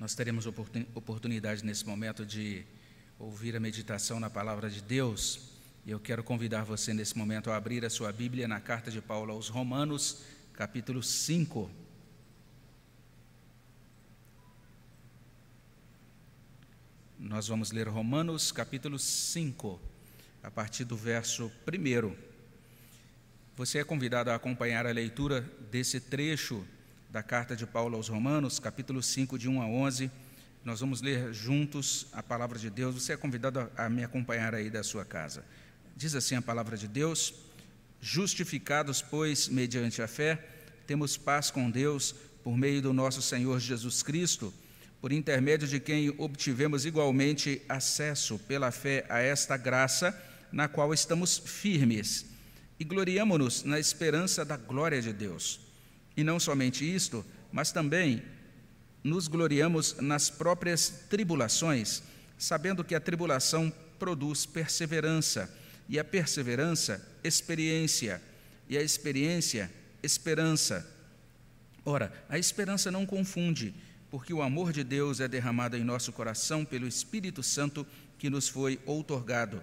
Nós teremos oportunidade nesse momento de ouvir a meditação na palavra de Deus. E eu quero convidar você nesse momento a abrir a sua Bíblia na carta de Paulo aos Romanos, capítulo 5. Nós vamos ler Romanos, capítulo 5, a partir do verso 1. Você é convidado a acompanhar a leitura desse trecho da carta de Paulo aos Romanos, capítulo 5, de 1 a 11. Nós vamos ler juntos a palavra de Deus. Você é convidado a me acompanhar aí da sua casa. Diz assim a palavra de Deus: Justificados, pois, mediante a fé, temos paz com Deus por meio do nosso Senhor Jesus Cristo, por intermédio de quem obtivemos igualmente acesso pela fé a esta graça, na qual estamos firmes, e gloriamo-nos na esperança da glória de Deus. E não somente isto, mas também nos gloriamos nas próprias tribulações, sabendo que a tribulação produz perseverança, e a perseverança, experiência, e a experiência, esperança. Ora, a esperança não confunde, porque o amor de Deus é derramado em nosso coração pelo Espírito Santo que nos foi outorgado.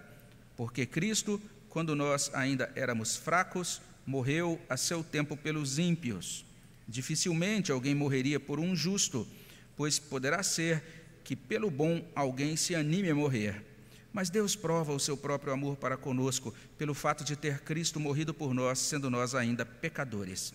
Porque Cristo, quando nós ainda éramos fracos, morreu a seu tempo pelos ímpios. Dificilmente alguém morreria por um justo, pois poderá ser que pelo bom alguém se anime a morrer. Mas Deus prova o seu próprio amor para conosco pelo fato de ter Cristo morrido por nós, sendo nós ainda pecadores.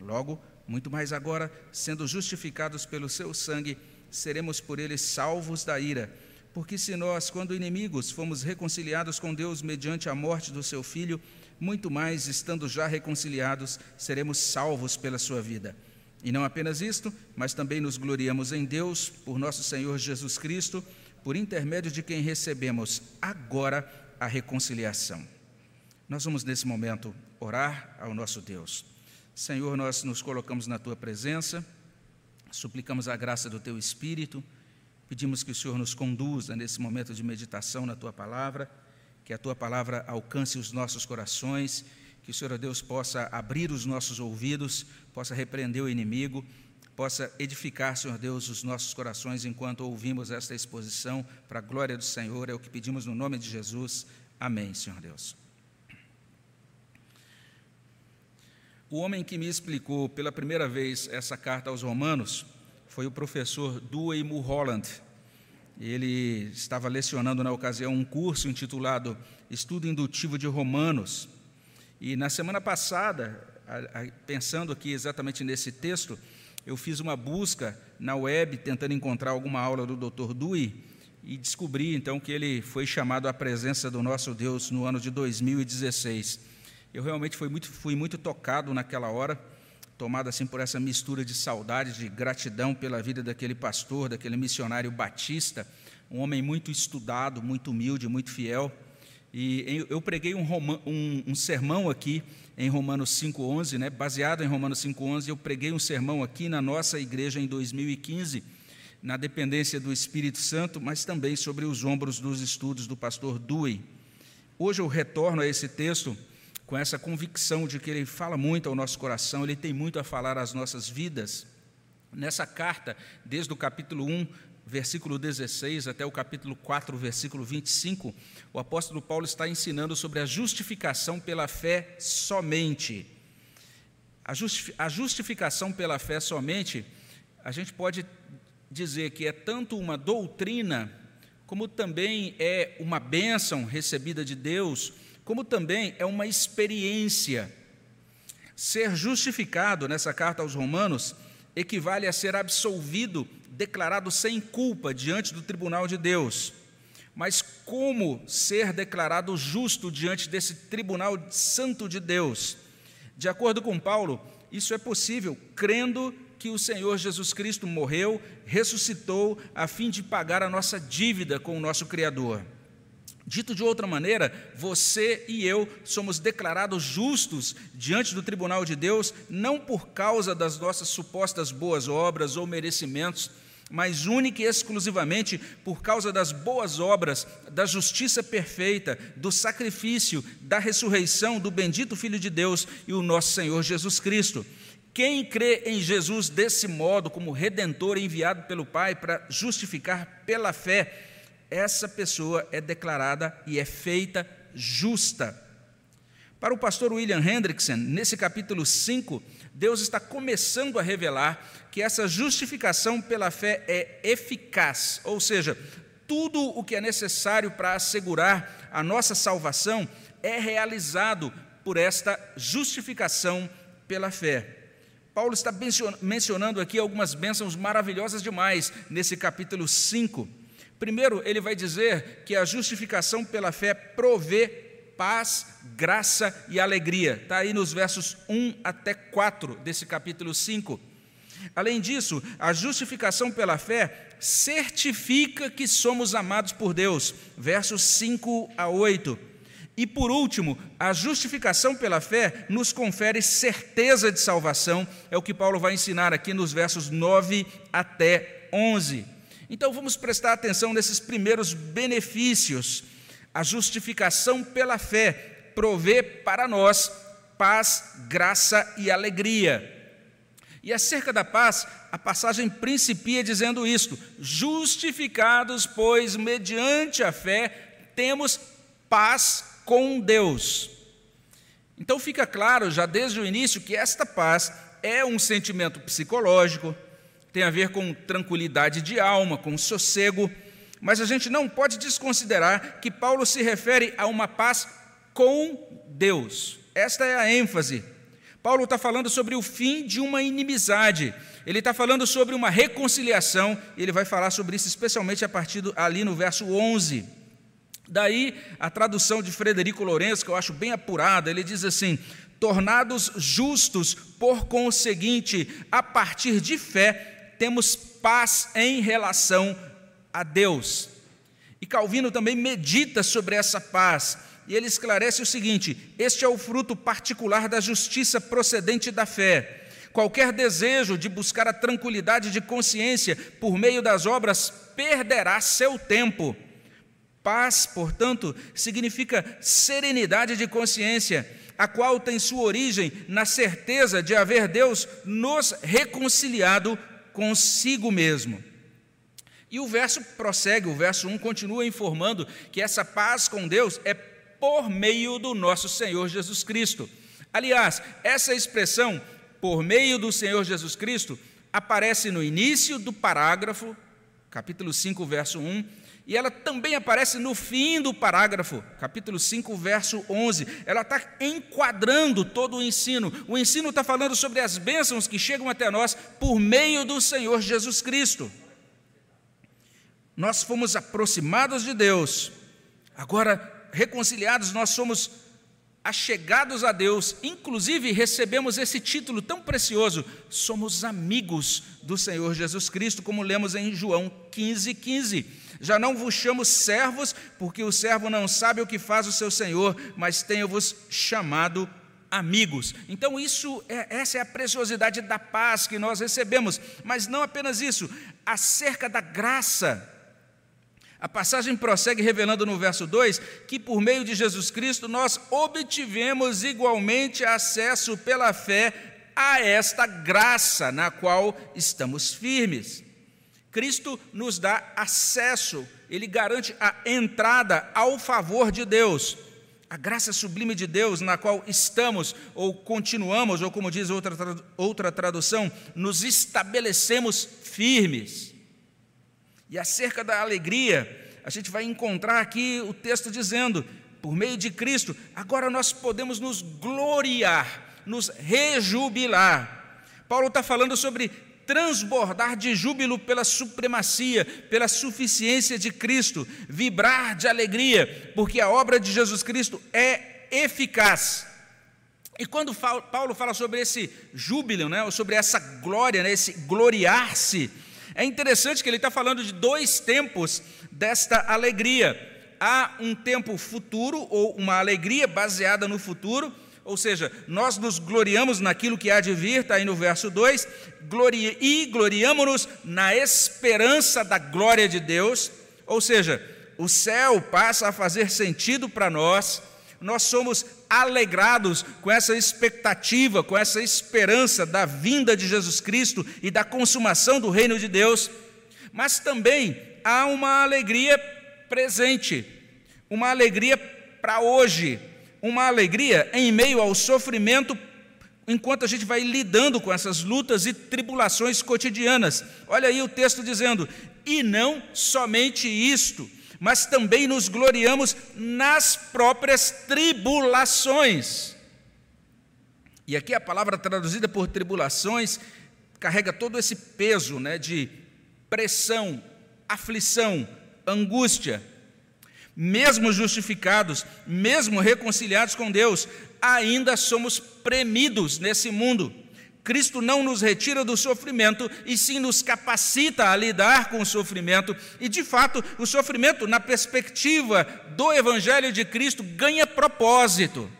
Logo, muito mais agora, sendo justificados pelo seu sangue, seremos por ele salvos da ira. Porque se nós, quando inimigos, fomos reconciliados com Deus mediante a morte do seu filho, muito mais, estando já reconciliados, seremos salvos pela sua vida. E não apenas isto, mas também nos gloriamos em Deus, por nosso Senhor Jesus Cristo, por intermédio de quem recebemos agora a reconciliação. Nós vamos nesse momento orar ao nosso Deus. Senhor, nós nos colocamos na tua presença, suplicamos a graça do teu Espírito, pedimos que o Senhor nos conduza nesse momento de meditação na tua palavra que a tua palavra alcance os nossos corações, que o Senhor Deus possa abrir os nossos ouvidos, possa repreender o inimigo, possa edificar, Senhor Deus, os nossos corações enquanto ouvimos esta exposição, para a glória do Senhor, é o que pedimos no nome de Jesus. Amém, Senhor Deus. O homem que me explicou pela primeira vez essa carta aos Romanos foi o professor Dewey Mulholland. Ele estava lecionando na ocasião um curso intitulado Estudo Indutivo de Romanos. E na semana passada, pensando aqui exatamente nesse texto, eu fiz uma busca na web tentando encontrar alguma aula do Dr. Dewey e descobri então que ele foi chamado à presença do nosso Deus no ano de 2016. Eu realmente fui muito, fui muito tocado naquela hora tomado assim por essa mistura de saudade, de gratidão pela vida daquele pastor, daquele missionário batista, um homem muito estudado, muito humilde, muito fiel. E eu preguei um, um, um sermão aqui em Romanos 5,11, né, baseado em Romanos 5,11. Eu preguei um sermão aqui na nossa igreja em 2015, na dependência do Espírito Santo, mas também sobre os ombros dos estudos do pastor Dewey. Hoje eu retorno a esse texto com essa convicção de que ele fala muito ao nosso coração, ele tem muito a falar às nossas vidas. Nessa carta, desde o capítulo 1, versículo 16 até o capítulo 4, versículo 25, o apóstolo Paulo está ensinando sobre a justificação pela fé somente. A, justi a justificação pela fé somente, a gente pode dizer que é tanto uma doutrina, como também é uma bênção recebida de Deus como também é uma experiência. Ser justificado nessa carta aos Romanos equivale a ser absolvido, declarado sem culpa diante do tribunal de Deus. Mas como ser declarado justo diante desse tribunal santo de Deus? De acordo com Paulo, isso é possível crendo que o Senhor Jesus Cristo morreu, ressuscitou, a fim de pagar a nossa dívida com o nosso Criador. Dito de outra maneira, você e eu somos declarados justos diante do tribunal de Deus, não por causa das nossas supostas boas obras ou merecimentos, mas única e exclusivamente por causa das boas obras, da justiça perfeita, do sacrifício, da ressurreição do bendito Filho de Deus e o nosso Senhor Jesus Cristo. Quem crê em Jesus desse modo, como redentor enviado pelo Pai para justificar pela fé, essa pessoa é declarada e é feita justa. Para o pastor William Hendrickson, nesse capítulo 5, Deus está começando a revelar que essa justificação pela fé é eficaz, ou seja, tudo o que é necessário para assegurar a nossa salvação é realizado por esta justificação pela fé. Paulo está mencionando aqui algumas bênçãos maravilhosas demais nesse capítulo 5. Primeiro, ele vai dizer que a justificação pela fé provê paz, graça e alegria. Está aí nos versos 1 até 4 desse capítulo 5. Além disso, a justificação pela fé certifica que somos amados por Deus, versos 5 a 8. E por último, a justificação pela fé nos confere certeza de salvação, é o que Paulo vai ensinar aqui nos versos 9 até 11. Então vamos prestar atenção nesses primeiros benefícios. A justificação pela fé provê para nós paz, graça e alegria. E acerca da paz, a passagem principia dizendo isto: justificados, pois, mediante a fé, temos paz com Deus. Então fica claro já desde o início que esta paz é um sentimento psicológico, tem a ver com tranquilidade de alma, com sossego, mas a gente não pode desconsiderar que Paulo se refere a uma paz com Deus. Esta é a ênfase. Paulo está falando sobre o fim de uma inimizade, ele está falando sobre uma reconciliação, e ele vai falar sobre isso especialmente a partir do, ali no verso 11. Daí a tradução de Frederico Lourenço, que eu acho bem apurada, ele diz assim: tornados justos, por conseguinte, a partir de fé, temos paz em relação a Deus. E Calvino também medita sobre essa paz, e ele esclarece o seguinte: este é o fruto particular da justiça procedente da fé. Qualquer desejo de buscar a tranquilidade de consciência por meio das obras perderá seu tempo Paz, portanto, significa serenidade de consciência, a qual tem sua origem na certeza de haver Deus nos reconciliado consigo mesmo. E o verso prossegue, o verso 1 continua informando que essa paz com Deus é por meio do nosso Senhor Jesus Cristo. Aliás, essa expressão, por meio do Senhor Jesus Cristo, aparece no início do parágrafo, capítulo 5, verso 1, e ela também aparece no fim do parágrafo, capítulo 5, verso 11. Ela está enquadrando todo o ensino. O ensino está falando sobre as bênçãos que chegam até nós por meio do Senhor Jesus Cristo. Nós fomos aproximados de Deus, agora reconciliados, nós somos achegados a Deus, inclusive recebemos esse título tão precioso: somos amigos do Senhor Jesus Cristo, como lemos em João 15, 15. Já não vos chamo servos, porque o servo não sabe o que faz o seu senhor, mas tenho-vos chamado amigos. Então, isso é, essa é a preciosidade da paz que nós recebemos, mas não apenas isso, acerca da graça. A passagem prossegue revelando no verso 2 que por meio de Jesus Cristo nós obtivemos igualmente acesso pela fé a esta graça na qual estamos firmes. Cristo nos dá acesso, ele garante a entrada ao favor de Deus. A graça sublime de Deus, na qual estamos, ou continuamos, ou como diz outra, outra tradução, nos estabelecemos firmes. E acerca da alegria, a gente vai encontrar aqui o texto dizendo: por meio de Cristo, agora nós podemos nos gloriar, nos rejubilar. Paulo está falando sobre transbordar de júbilo pela supremacia, pela suficiência de Cristo, vibrar de alegria, porque a obra de Jesus Cristo é eficaz. E quando Paulo fala sobre esse júbilo, né, ou sobre essa glória, né, esse gloriar-se, é interessante que ele está falando de dois tempos desta alegria. Há um tempo futuro, ou uma alegria baseada no futuro, ou seja, nós nos gloriamos naquilo que há de vir, está aí no verso 2, gloria, e gloriamos-nos na esperança da glória de Deus, ou seja, o céu passa a fazer sentido para nós, nós somos alegrados com essa expectativa, com essa esperança da vinda de Jesus Cristo e da consumação do reino de Deus, mas também há uma alegria presente, uma alegria para hoje, uma alegria em meio ao sofrimento enquanto a gente vai lidando com essas lutas e tribulações cotidianas. Olha aí o texto dizendo: e não somente isto, mas também nos gloriamos nas próprias tribulações. E aqui a palavra traduzida por tribulações carrega todo esse peso né, de pressão, aflição, angústia. Mesmo justificados, mesmo reconciliados com Deus, ainda somos premidos nesse mundo. Cristo não nos retira do sofrimento, e sim nos capacita a lidar com o sofrimento. E, de fato, o sofrimento, na perspectiva do Evangelho de Cristo, ganha propósito.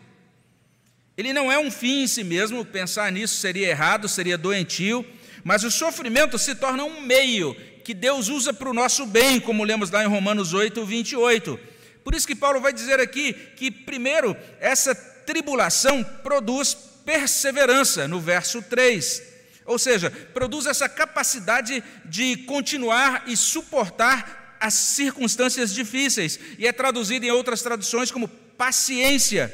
Ele não é um fim em si mesmo, pensar nisso seria errado, seria doentio, mas o sofrimento se torna um meio que Deus usa para o nosso bem, como lemos lá em Romanos 8, 28. Por isso que Paulo vai dizer aqui que, primeiro, essa tribulação produz perseverança, no verso 3. Ou seja, produz essa capacidade de continuar e suportar as circunstâncias difíceis, e é traduzido em outras traduções como paciência.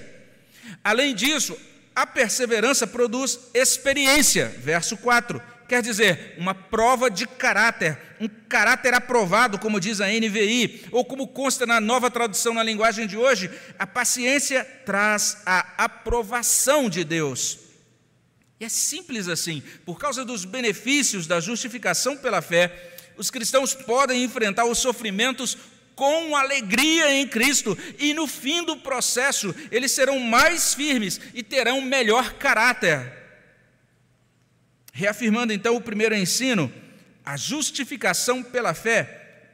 Além disso, a perseverança produz experiência, verso 4 quer dizer uma prova de caráter, um caráter aprovado, como diz a NVI, ou como consta na nova tradução na linguagem de hoje, a paciência traz a aprovação de Deus. E é simples assim, por causa dos benefícios da justificação pela fé, os cristãos podem enfrentar os sofrimentos com alegria em Cristo, e no fim do processo eles serão mais firmes e terão melhor caráter. Reafirmando então o primeiro ensino, a justificação pela fé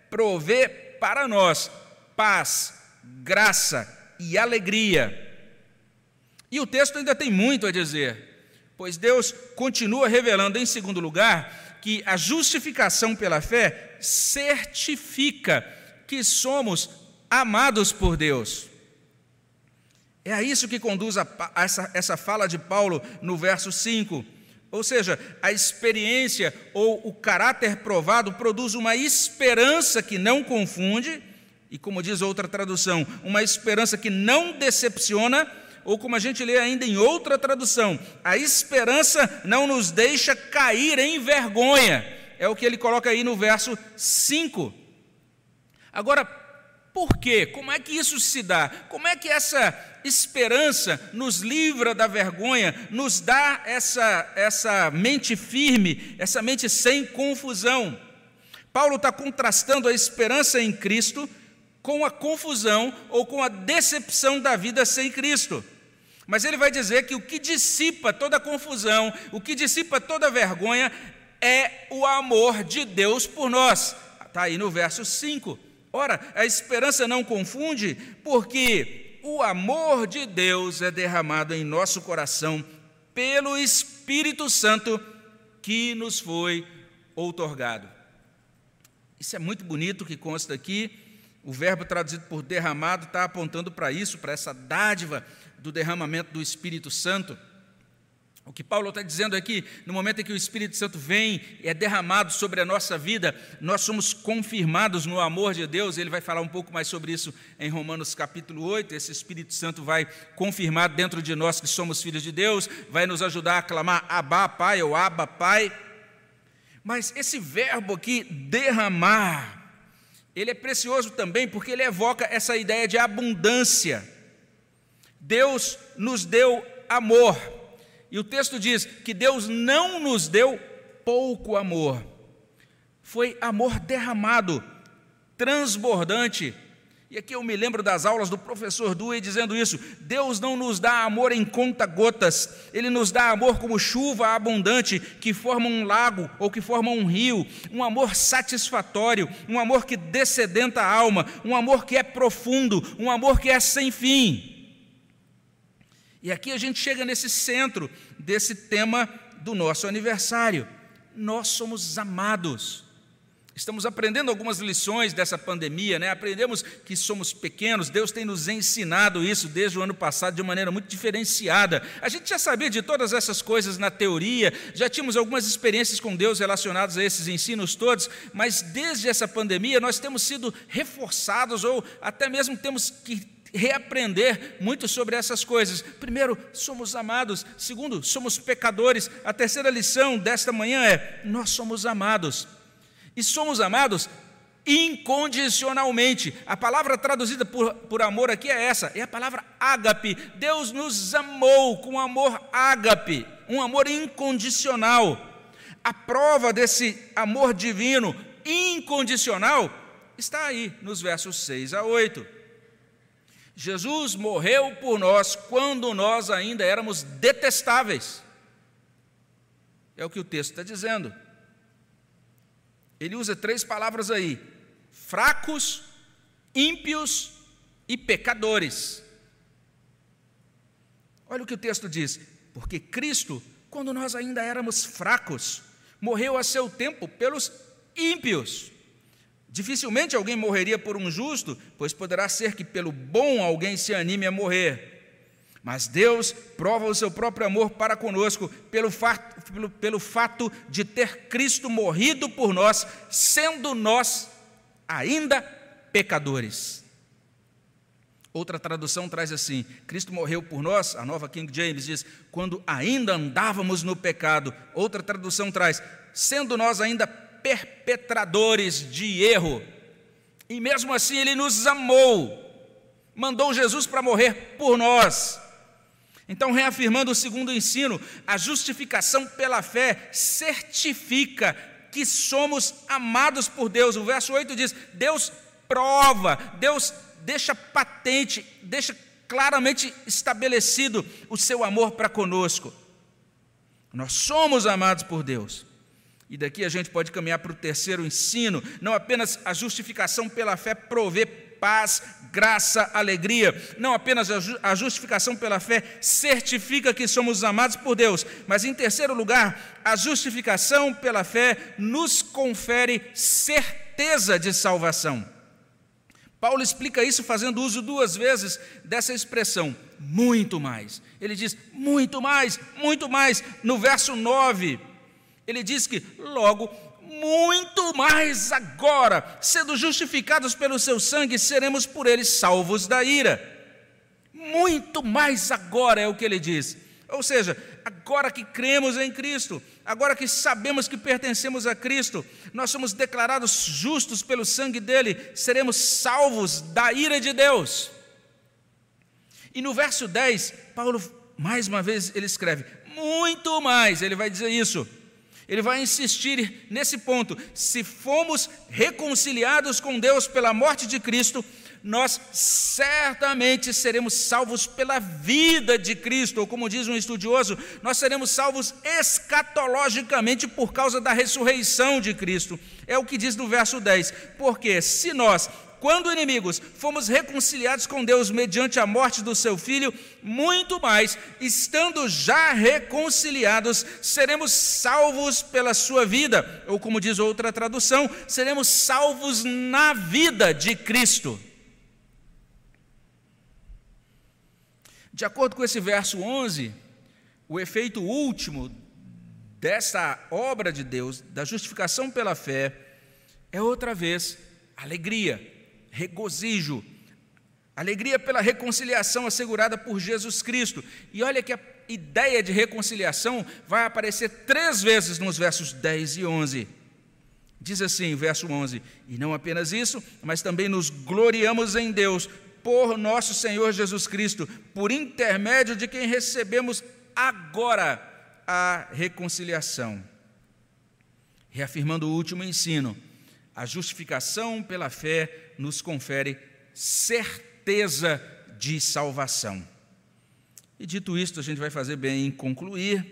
provê para nós paz, graça e alegria. E o texto ainda tem muito a dizer, pois Deus continua revelando, em segundo lugar, que a justificação pela fé certifica que somos amados por Deus. É a isso que conduz a, essa, essa fala de Paulo no verso 5 ou seja, a experiência ou o caráter provado produz uma esperança que não confunde, e como diz outra tradução, uma esperança que não decepciona, ou como a gente lê ainda em outra tradução, a esperança não nos deixa cair em vergonha. É o que ele coloca aí no verso 5. Agora, por quê? Como é que isso se dá? Como é que essa esperança nos livra da vergonha, nos dá essa, essa mente firme, essa mente sem confusão? Paulo está contrastando a esperança em Cristo com a confusão ou com a decepção da vida sem Cristo. Mas ele vai dizer que o que dissipa toda confusão, o que dissipa toda vergonha, é o amor de Deus por nós. Está aí no verso 5. Ora, a esperança não confunde, porque o amor de Deus é derramado em nosso coração pelo Espírito Santo que nos foi outorgado. Isso é muito bonito que consta aqui. O verbo traduzido por derramado está apontando para isso, para essa dádiva do derramamento do Espírito Santo. O que Paulo está dizendo aqui, no momento em que o Espírito Santo vem e é derramado sobre a nossa vida, nós somos confirmados no amor de Deus. Ele vai falar um pouco mais sobre isso em Romanos capítulo 8. Esse Espírito Santo vai confirmar dentro de nós que somos filhos de Deus, vai nos ajudar a clamar Abba, Pai ou Abba, Pai. Mas esse verbo aqui, derramar, ele é precioso também porque ele evoca essa ideia de abundância. Deus nos deu amor. E o texto diz que Deus não nos deu pouco amor, foi amor derramado, transbordante. E aqui eu me lembro das aulas do professor Dewey dizendo isso: Deus não nos dá amor em conta-gotas, Ele nos dá amor como chuva abundante que forma um lago ou que forma um rio, um amor satisfatório, um amor que descedenta a alma, um amor que é profundo, um amor que é sem fim. E aqui a gente chega nesse centro desse tema do nosso aniversário. Nós somos amados. Estamos aprendendo algumas lições dessa pandemia, né? Aprendemos que somos pequenos, Deus tem nos ensinado isso desde o ano passado de maneira muito diferenciada. A gente já sabia de todas essas coisas na teoria, já tínhamos algumas experiências com Deus relacionadas a esses ensinos todos, mas desde essa pandemia nós temos sido reforçados ou até mesmo temos que reaprender muito sobre essas coisas. Primeiro, somos amados. Segundo, somos pecadores. A terceira lição desta manhã é: nós somos amados. E somos amados incondicionalmente. A palavra traduzida por, por amor aqui é essa, é a palavra ágape. Deus nos amou com amor ágape, um amor incondicional. A prova desse amor divino incondicional está aí nos versos 6 a 8. Jesus morreu por nós quando nós ainda éramos detestáveis. É o que o texto está dizendo. Ele usa três palavras aí: fracos, ímpios e pecadores. Olha o que o texto diz: porque Cristo, quando nós ainda éramos fracos, morreu a seu tempo pelos ímpios. Dificilmente alguém morreria por um justo, pois poderá ser que pelo bom alguém se anime a morrer. Mas Deus prova o seu próprio amor para conosco pelo fato, pelo, pelo fato de ter Cristo morrido por nós, sendo nós ainda pecadores. Outra tradução traz assim: Cristo morreu por nós, a nova King James diz, quando ainda andávamos no pecado. Outra tradução traz, sendo nós ainda perpetradores de erro. E mesmo assim ele nos amou, mandou Jesus para morrer por nós. Então, reafirmando o segundo ensino, a justificação pela fé certifica que somos amados por Deus. O verso 8 diz: Deus prova, Deus deixa patente, deixa claramente estabelecido o seu amor para conosco. Nós somos amados por Deus. E daqui a gente pode caminhar para o terceiro ensino, não apenas a justificação pela fé provê paz, graça, alegria. Não apenas a justificação pela fé certifica que somos amados por Deus, mas em terceiro lugar, a justificação pela fé nos confere certeza de salvação. Paulo explica isso fazendo uso duas vezes dessa expressão, muito mais. Ele diz muito mais, muito mais. No verso 9, ele diz que logo muito mais agora, sendo justificados pelo seu sangue, seremos por ele salvos da ira. Muito mais agora é o que ele diz. Ou seja, agora que cremos em Cristo, agora que sabemos que pertencemos a Cristo, nós somos declarados justos pelo sangue dele, seremos salvos da ira de Deus. E no verso 10, Paulo, mais uma vez, ele escreve: muito mais, ele vai dizer isso ele vai insistir nesse ponto. Se fomos reconciliados com Deus pela morte de Cristo, nós certamente seremos salvos pela vida de Cristo, ou como diz um estudioso, nós seremos salvos escatologicamente por causa da ressurreição de Cristo. É o que diz no verso 10. Porque se nós quando inimigos, fomos reconciliados com Deus mediante a morte do seu filho, muito mais, estando já reconciliados, seremos salvos pela sua vida, ou como diz outra tradução, seremos salvos na vida de Cristo. De acordo com esse verso 11, o efeito último dessa obra de Deus, da justificação pela fé, é outra vez alegria regozijo, alegria pela reconciliação assegurada por Jesus Cristo. E olha que a ideia de reconciliação vai aparecer três vezes nos versos 10 e 11. Diz assim, verso 11: E não apenas isso, mas também nos gloriamos em Deus por nosso Senhor Jesus Cristo, por intermédio de quem recebemos agora a reconciliação. Reafirmando o último ensino, a justificação pela fé nos confere certeza de salvação. E dito isto, a gente vai fazer bem em concluir,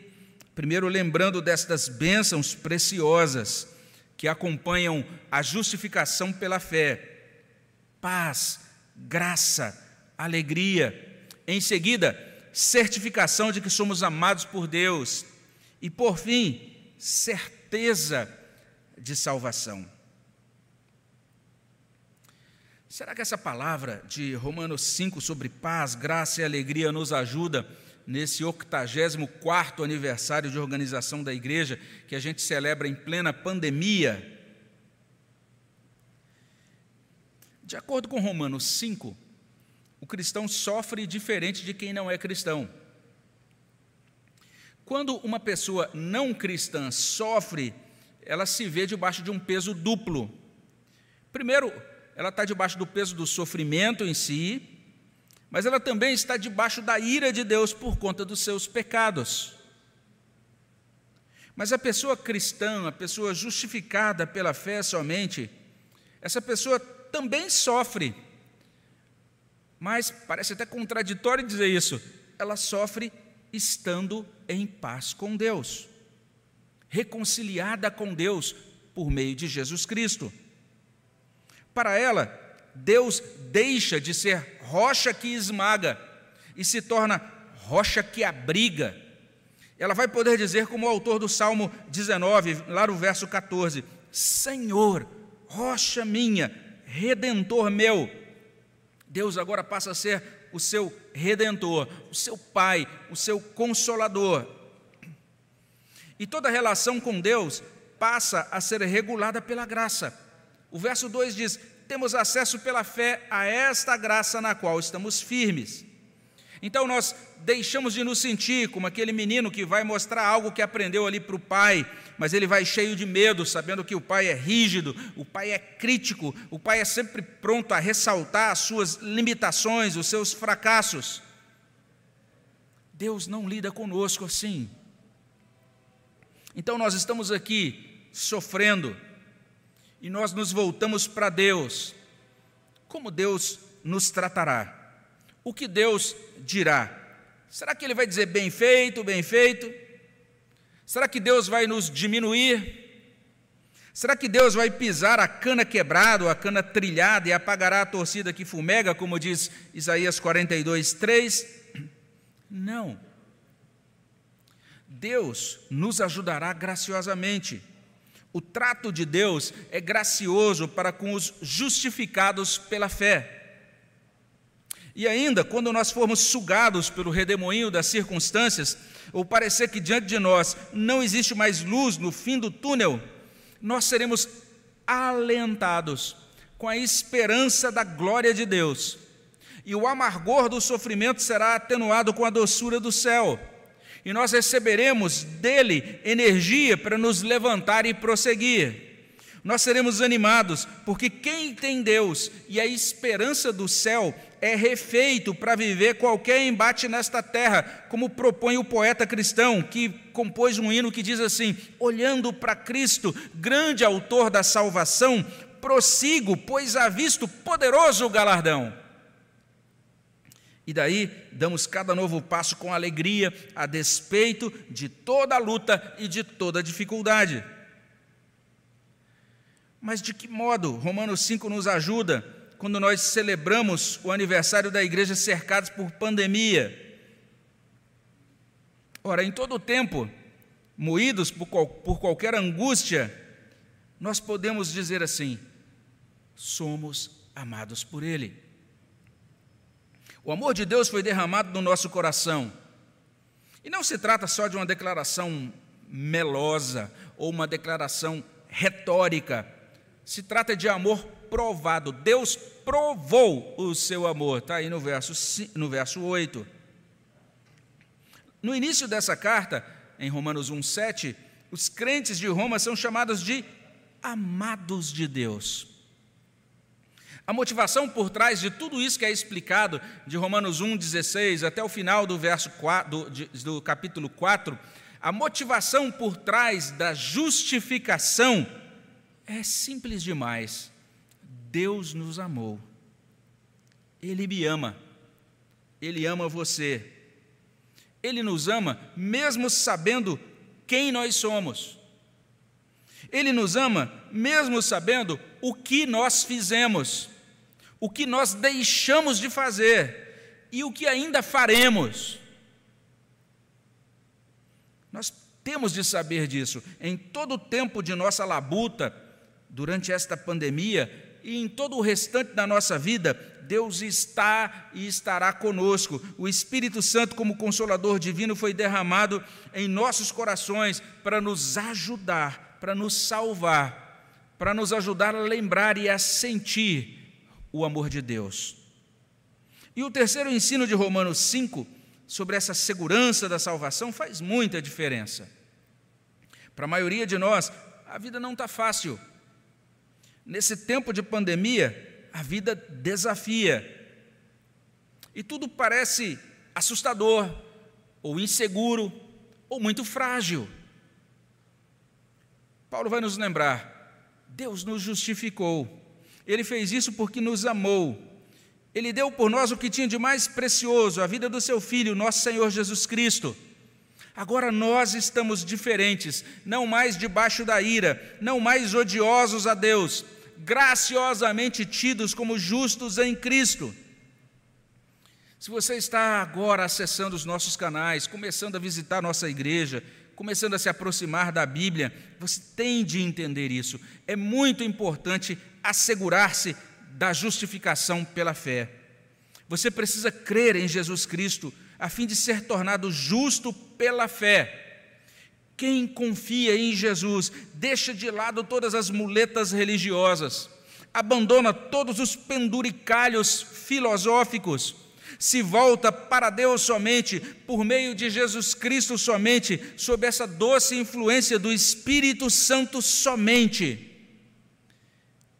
primeiro lembrando destas bênçãos preciosas que acompanham a justificação pela fé: paz, graça, alegria. Em seguida, certificação de que somos amados por Deus. E por fim, certeza de salvação. Será que essa palavra de Romanos 5 sobre paz, graça e alegria nos ajuda nesse 84 aniversário de organização da igreja que a gente celebra em plena pandemia? De acordo com Romanos 5, o cristão sofre diferente de quem não é cristão. Quando uma pessoa não cristã sofre, ela se vê debaixo de um peso duplo. Primeiro, ela está debaixo do peso do sofrimento em si, mas ela também está debaixo da ira de Deus por conta dos seus pecados. Mas a pessoa cristã, a pessoa justificada pela fé somente, essa pessoa também sofre. Mas parece até contraditório dizer isso. Ela sofre estando em paz com Deus, reconciliada com Deus por meio de Jesus Cristo. Para ela, Deus deixa de ser rocha que esmaga e se torna rocha que abriga. Ela vai poder dizer, como o autor do Salmo 19, lá no verso 14: Senhor, rocha minha, redentor meu. Deus agora passa a ser o seu redentor, o seu pai, o seu consolador. E toda relação com Deus passa a ser regulada pela graça. O verso 2 diz: Temos acesso pela fé a esta graça na qual estamos firmes. Então nós deixamos de nos sentir como aquele menino que vai mostrar algo que aprendeu ali para o pai, mas ele vai cheio de medo, sabendo que o pai é rígido, o pai é crítico, o pai é sempre pronto a ressaltar as suas limitações, os seus fracassos. Deus não lida conosco assim. Então nós estamos aqui sofrendo e nós nos voltamos para Deus. Como Deus nos tratará? O que Deus dirá? Será que Ele vai dizer bem feito, bem feito? Será que Deus vai nos diminuir? Será que Deus vai pisar a cana quebrada, a cana trilhada e apagará a torcida que fumega, como diz Isaías 42, 3? Não. Deus nos ajudará graciosamente. O trato de Deus é gracioso para com os justificados pela fé. E ainda, quando nós formos sugados pelo redemoinho das circunstâncias, ou parecer que diante de nós não existe mais luz no fim do túnel, nós seremos alentados com a esperança da glória de Deus. E o amargor do sofrimento será atenuado com a doçura do céu e nós receberemos dele energia para nos levantar e prosseguir. Nós seremos animados, porque quem tem Deus e a esperança do céu é refeito para viver qualquer embate nesta terra, como propõe o poeta cristão que compôs um hino que diz assim: Olhando para Cristo, grande autor da salvação, prossigo, pois há visto poderoso galardão. E daí damos cada novo passo com alegria, a despeito de toda a luta e de toda a dificuldade. Mas de que modo Romanos 5 nos ajuda quando nós celebramos o aniversário da igreja cercados por pandemia? Ora, em todo o tempo, moídos por, qual, por qualquer angústia, nós podemos dizer assim: somos amados por Ele. O amor de Deus foi derramado no nosso coração. E não se trata só de uma declaração melosa ou uma declaração retórica. Se trata de amor provado. Deus provou o seu amor. Está aí no verso, no verso 8. No início dessa carta, em Romanos 1,7, os crentes de Roma são chamados de amados de Deus. A motivação por trás de tudo isso que é explicado de Romanos 1,16 até o final do, verso 4, do, do capítulo 4, a motivação por trás da justificação é simples demais. Deus nos amou. Ele me ama. Ele ama você. Ele nos ama mesmo sabendo quem nós somos. Ele nos ama mesmo sabendo o que nós fizemos o que nós deixamos de fazer e o que ainda faremos. Nós temos de saber disso. Em todo o tempo de nossa labuta, durante esta pandemia, e em todo o restante da nossa vida, Deus está e estará conosco. O Espírito Santo, como consolador divino, foi derramado em nossos corações para nos ajudar, para nos salvar, para nos ajudar a lembrar e a sentir o amor de Deus. E o terceiro ensino de Romanos 5, sobre essa segurança da salvação, faz muita diferença. Para a maioria de nós, a vida não está fácil. Nesse tempo de pandemia, a vida desafia. E tudo parece assustador, ou inseguro, ou muito frágil. Paulo vai nos lembrar: Deus nos justificou. Ele fez isso porque nos amou. Ele deu por nós o que tinha de mais precioso, a vida do seu Filho, nosso Senhor Jesus Cristo. Agora nós estamos diferentes, não mais debaixo da ira, não mais odiosos a Deus, graciosamente tidos como justos em Cristo. Se você está agora acessando os nossos canais, começando a visitar nossa igreja, começando a se aproximar da Bíblia, você tem de entender isso. É muito importante assegurar-se da justificação pela fé. Você precisa crer em Jesus Cristo a fim de ser tornado justo pela fé. Quem confia em Jesus deixa de lado todas as muletas religiosas, abandona todos os penduricalhos filosóficos, se volta para Deus somente, por meio de Jesus Cristo somente, sob essa doce influência do Espírito Santo somente.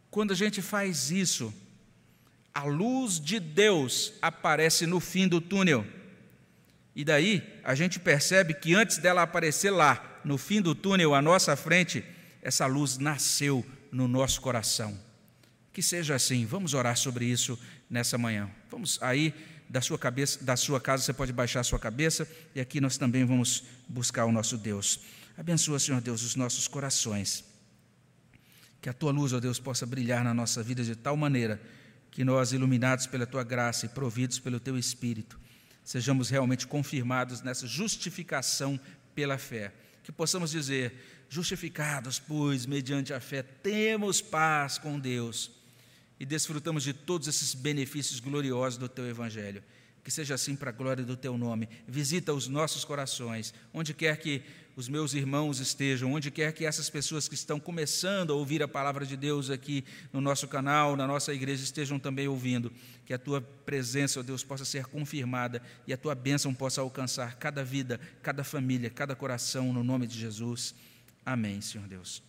Quando a gente faz isso, a luz de Deus aparece no fim do túnel. E daí a gente percebe que antes dela aparecer lá, no fim do túnel, à nossa frente, essa luz nasceu no nosso coração. Que seja assim. Vamos orar sobre isso nessa manhã. Vamos aí da sua cabeça, da sua casa, você pode baixar a sua cabeça e aqui nós também vamos buscar o nosso Deus. Abençoa, Senhor Deus, os nossos corações. Que a tua luz, ó Deus, possa brilhar na nossa vida de tal maneira que nós, iluminados pela tua graça e providos pelo teu espírito, sejamos realmente confirmados nessa justificação pela fé. Que possamos dizer: justificados, pois, mediante a fé, temos paz com Deus e desfrutamos de todos esses benefícios gloriosos do teu Evangelho. Que seja assim para a glória do teu nome. Visita os nossos corações, onde quer que os meus irmãos estejam, onde quer que essas pessoas que estão começando a ouvir a palavra de Deus aqui no nosso canal, na nossa igreja, estejam também ouvindo. Que a tua presença, ó Deus, possa ser confirmada e a tua bênção possa alcançar cada vida, cada família, cada coração, no nome de Jesus. Amém, Senhor Deus.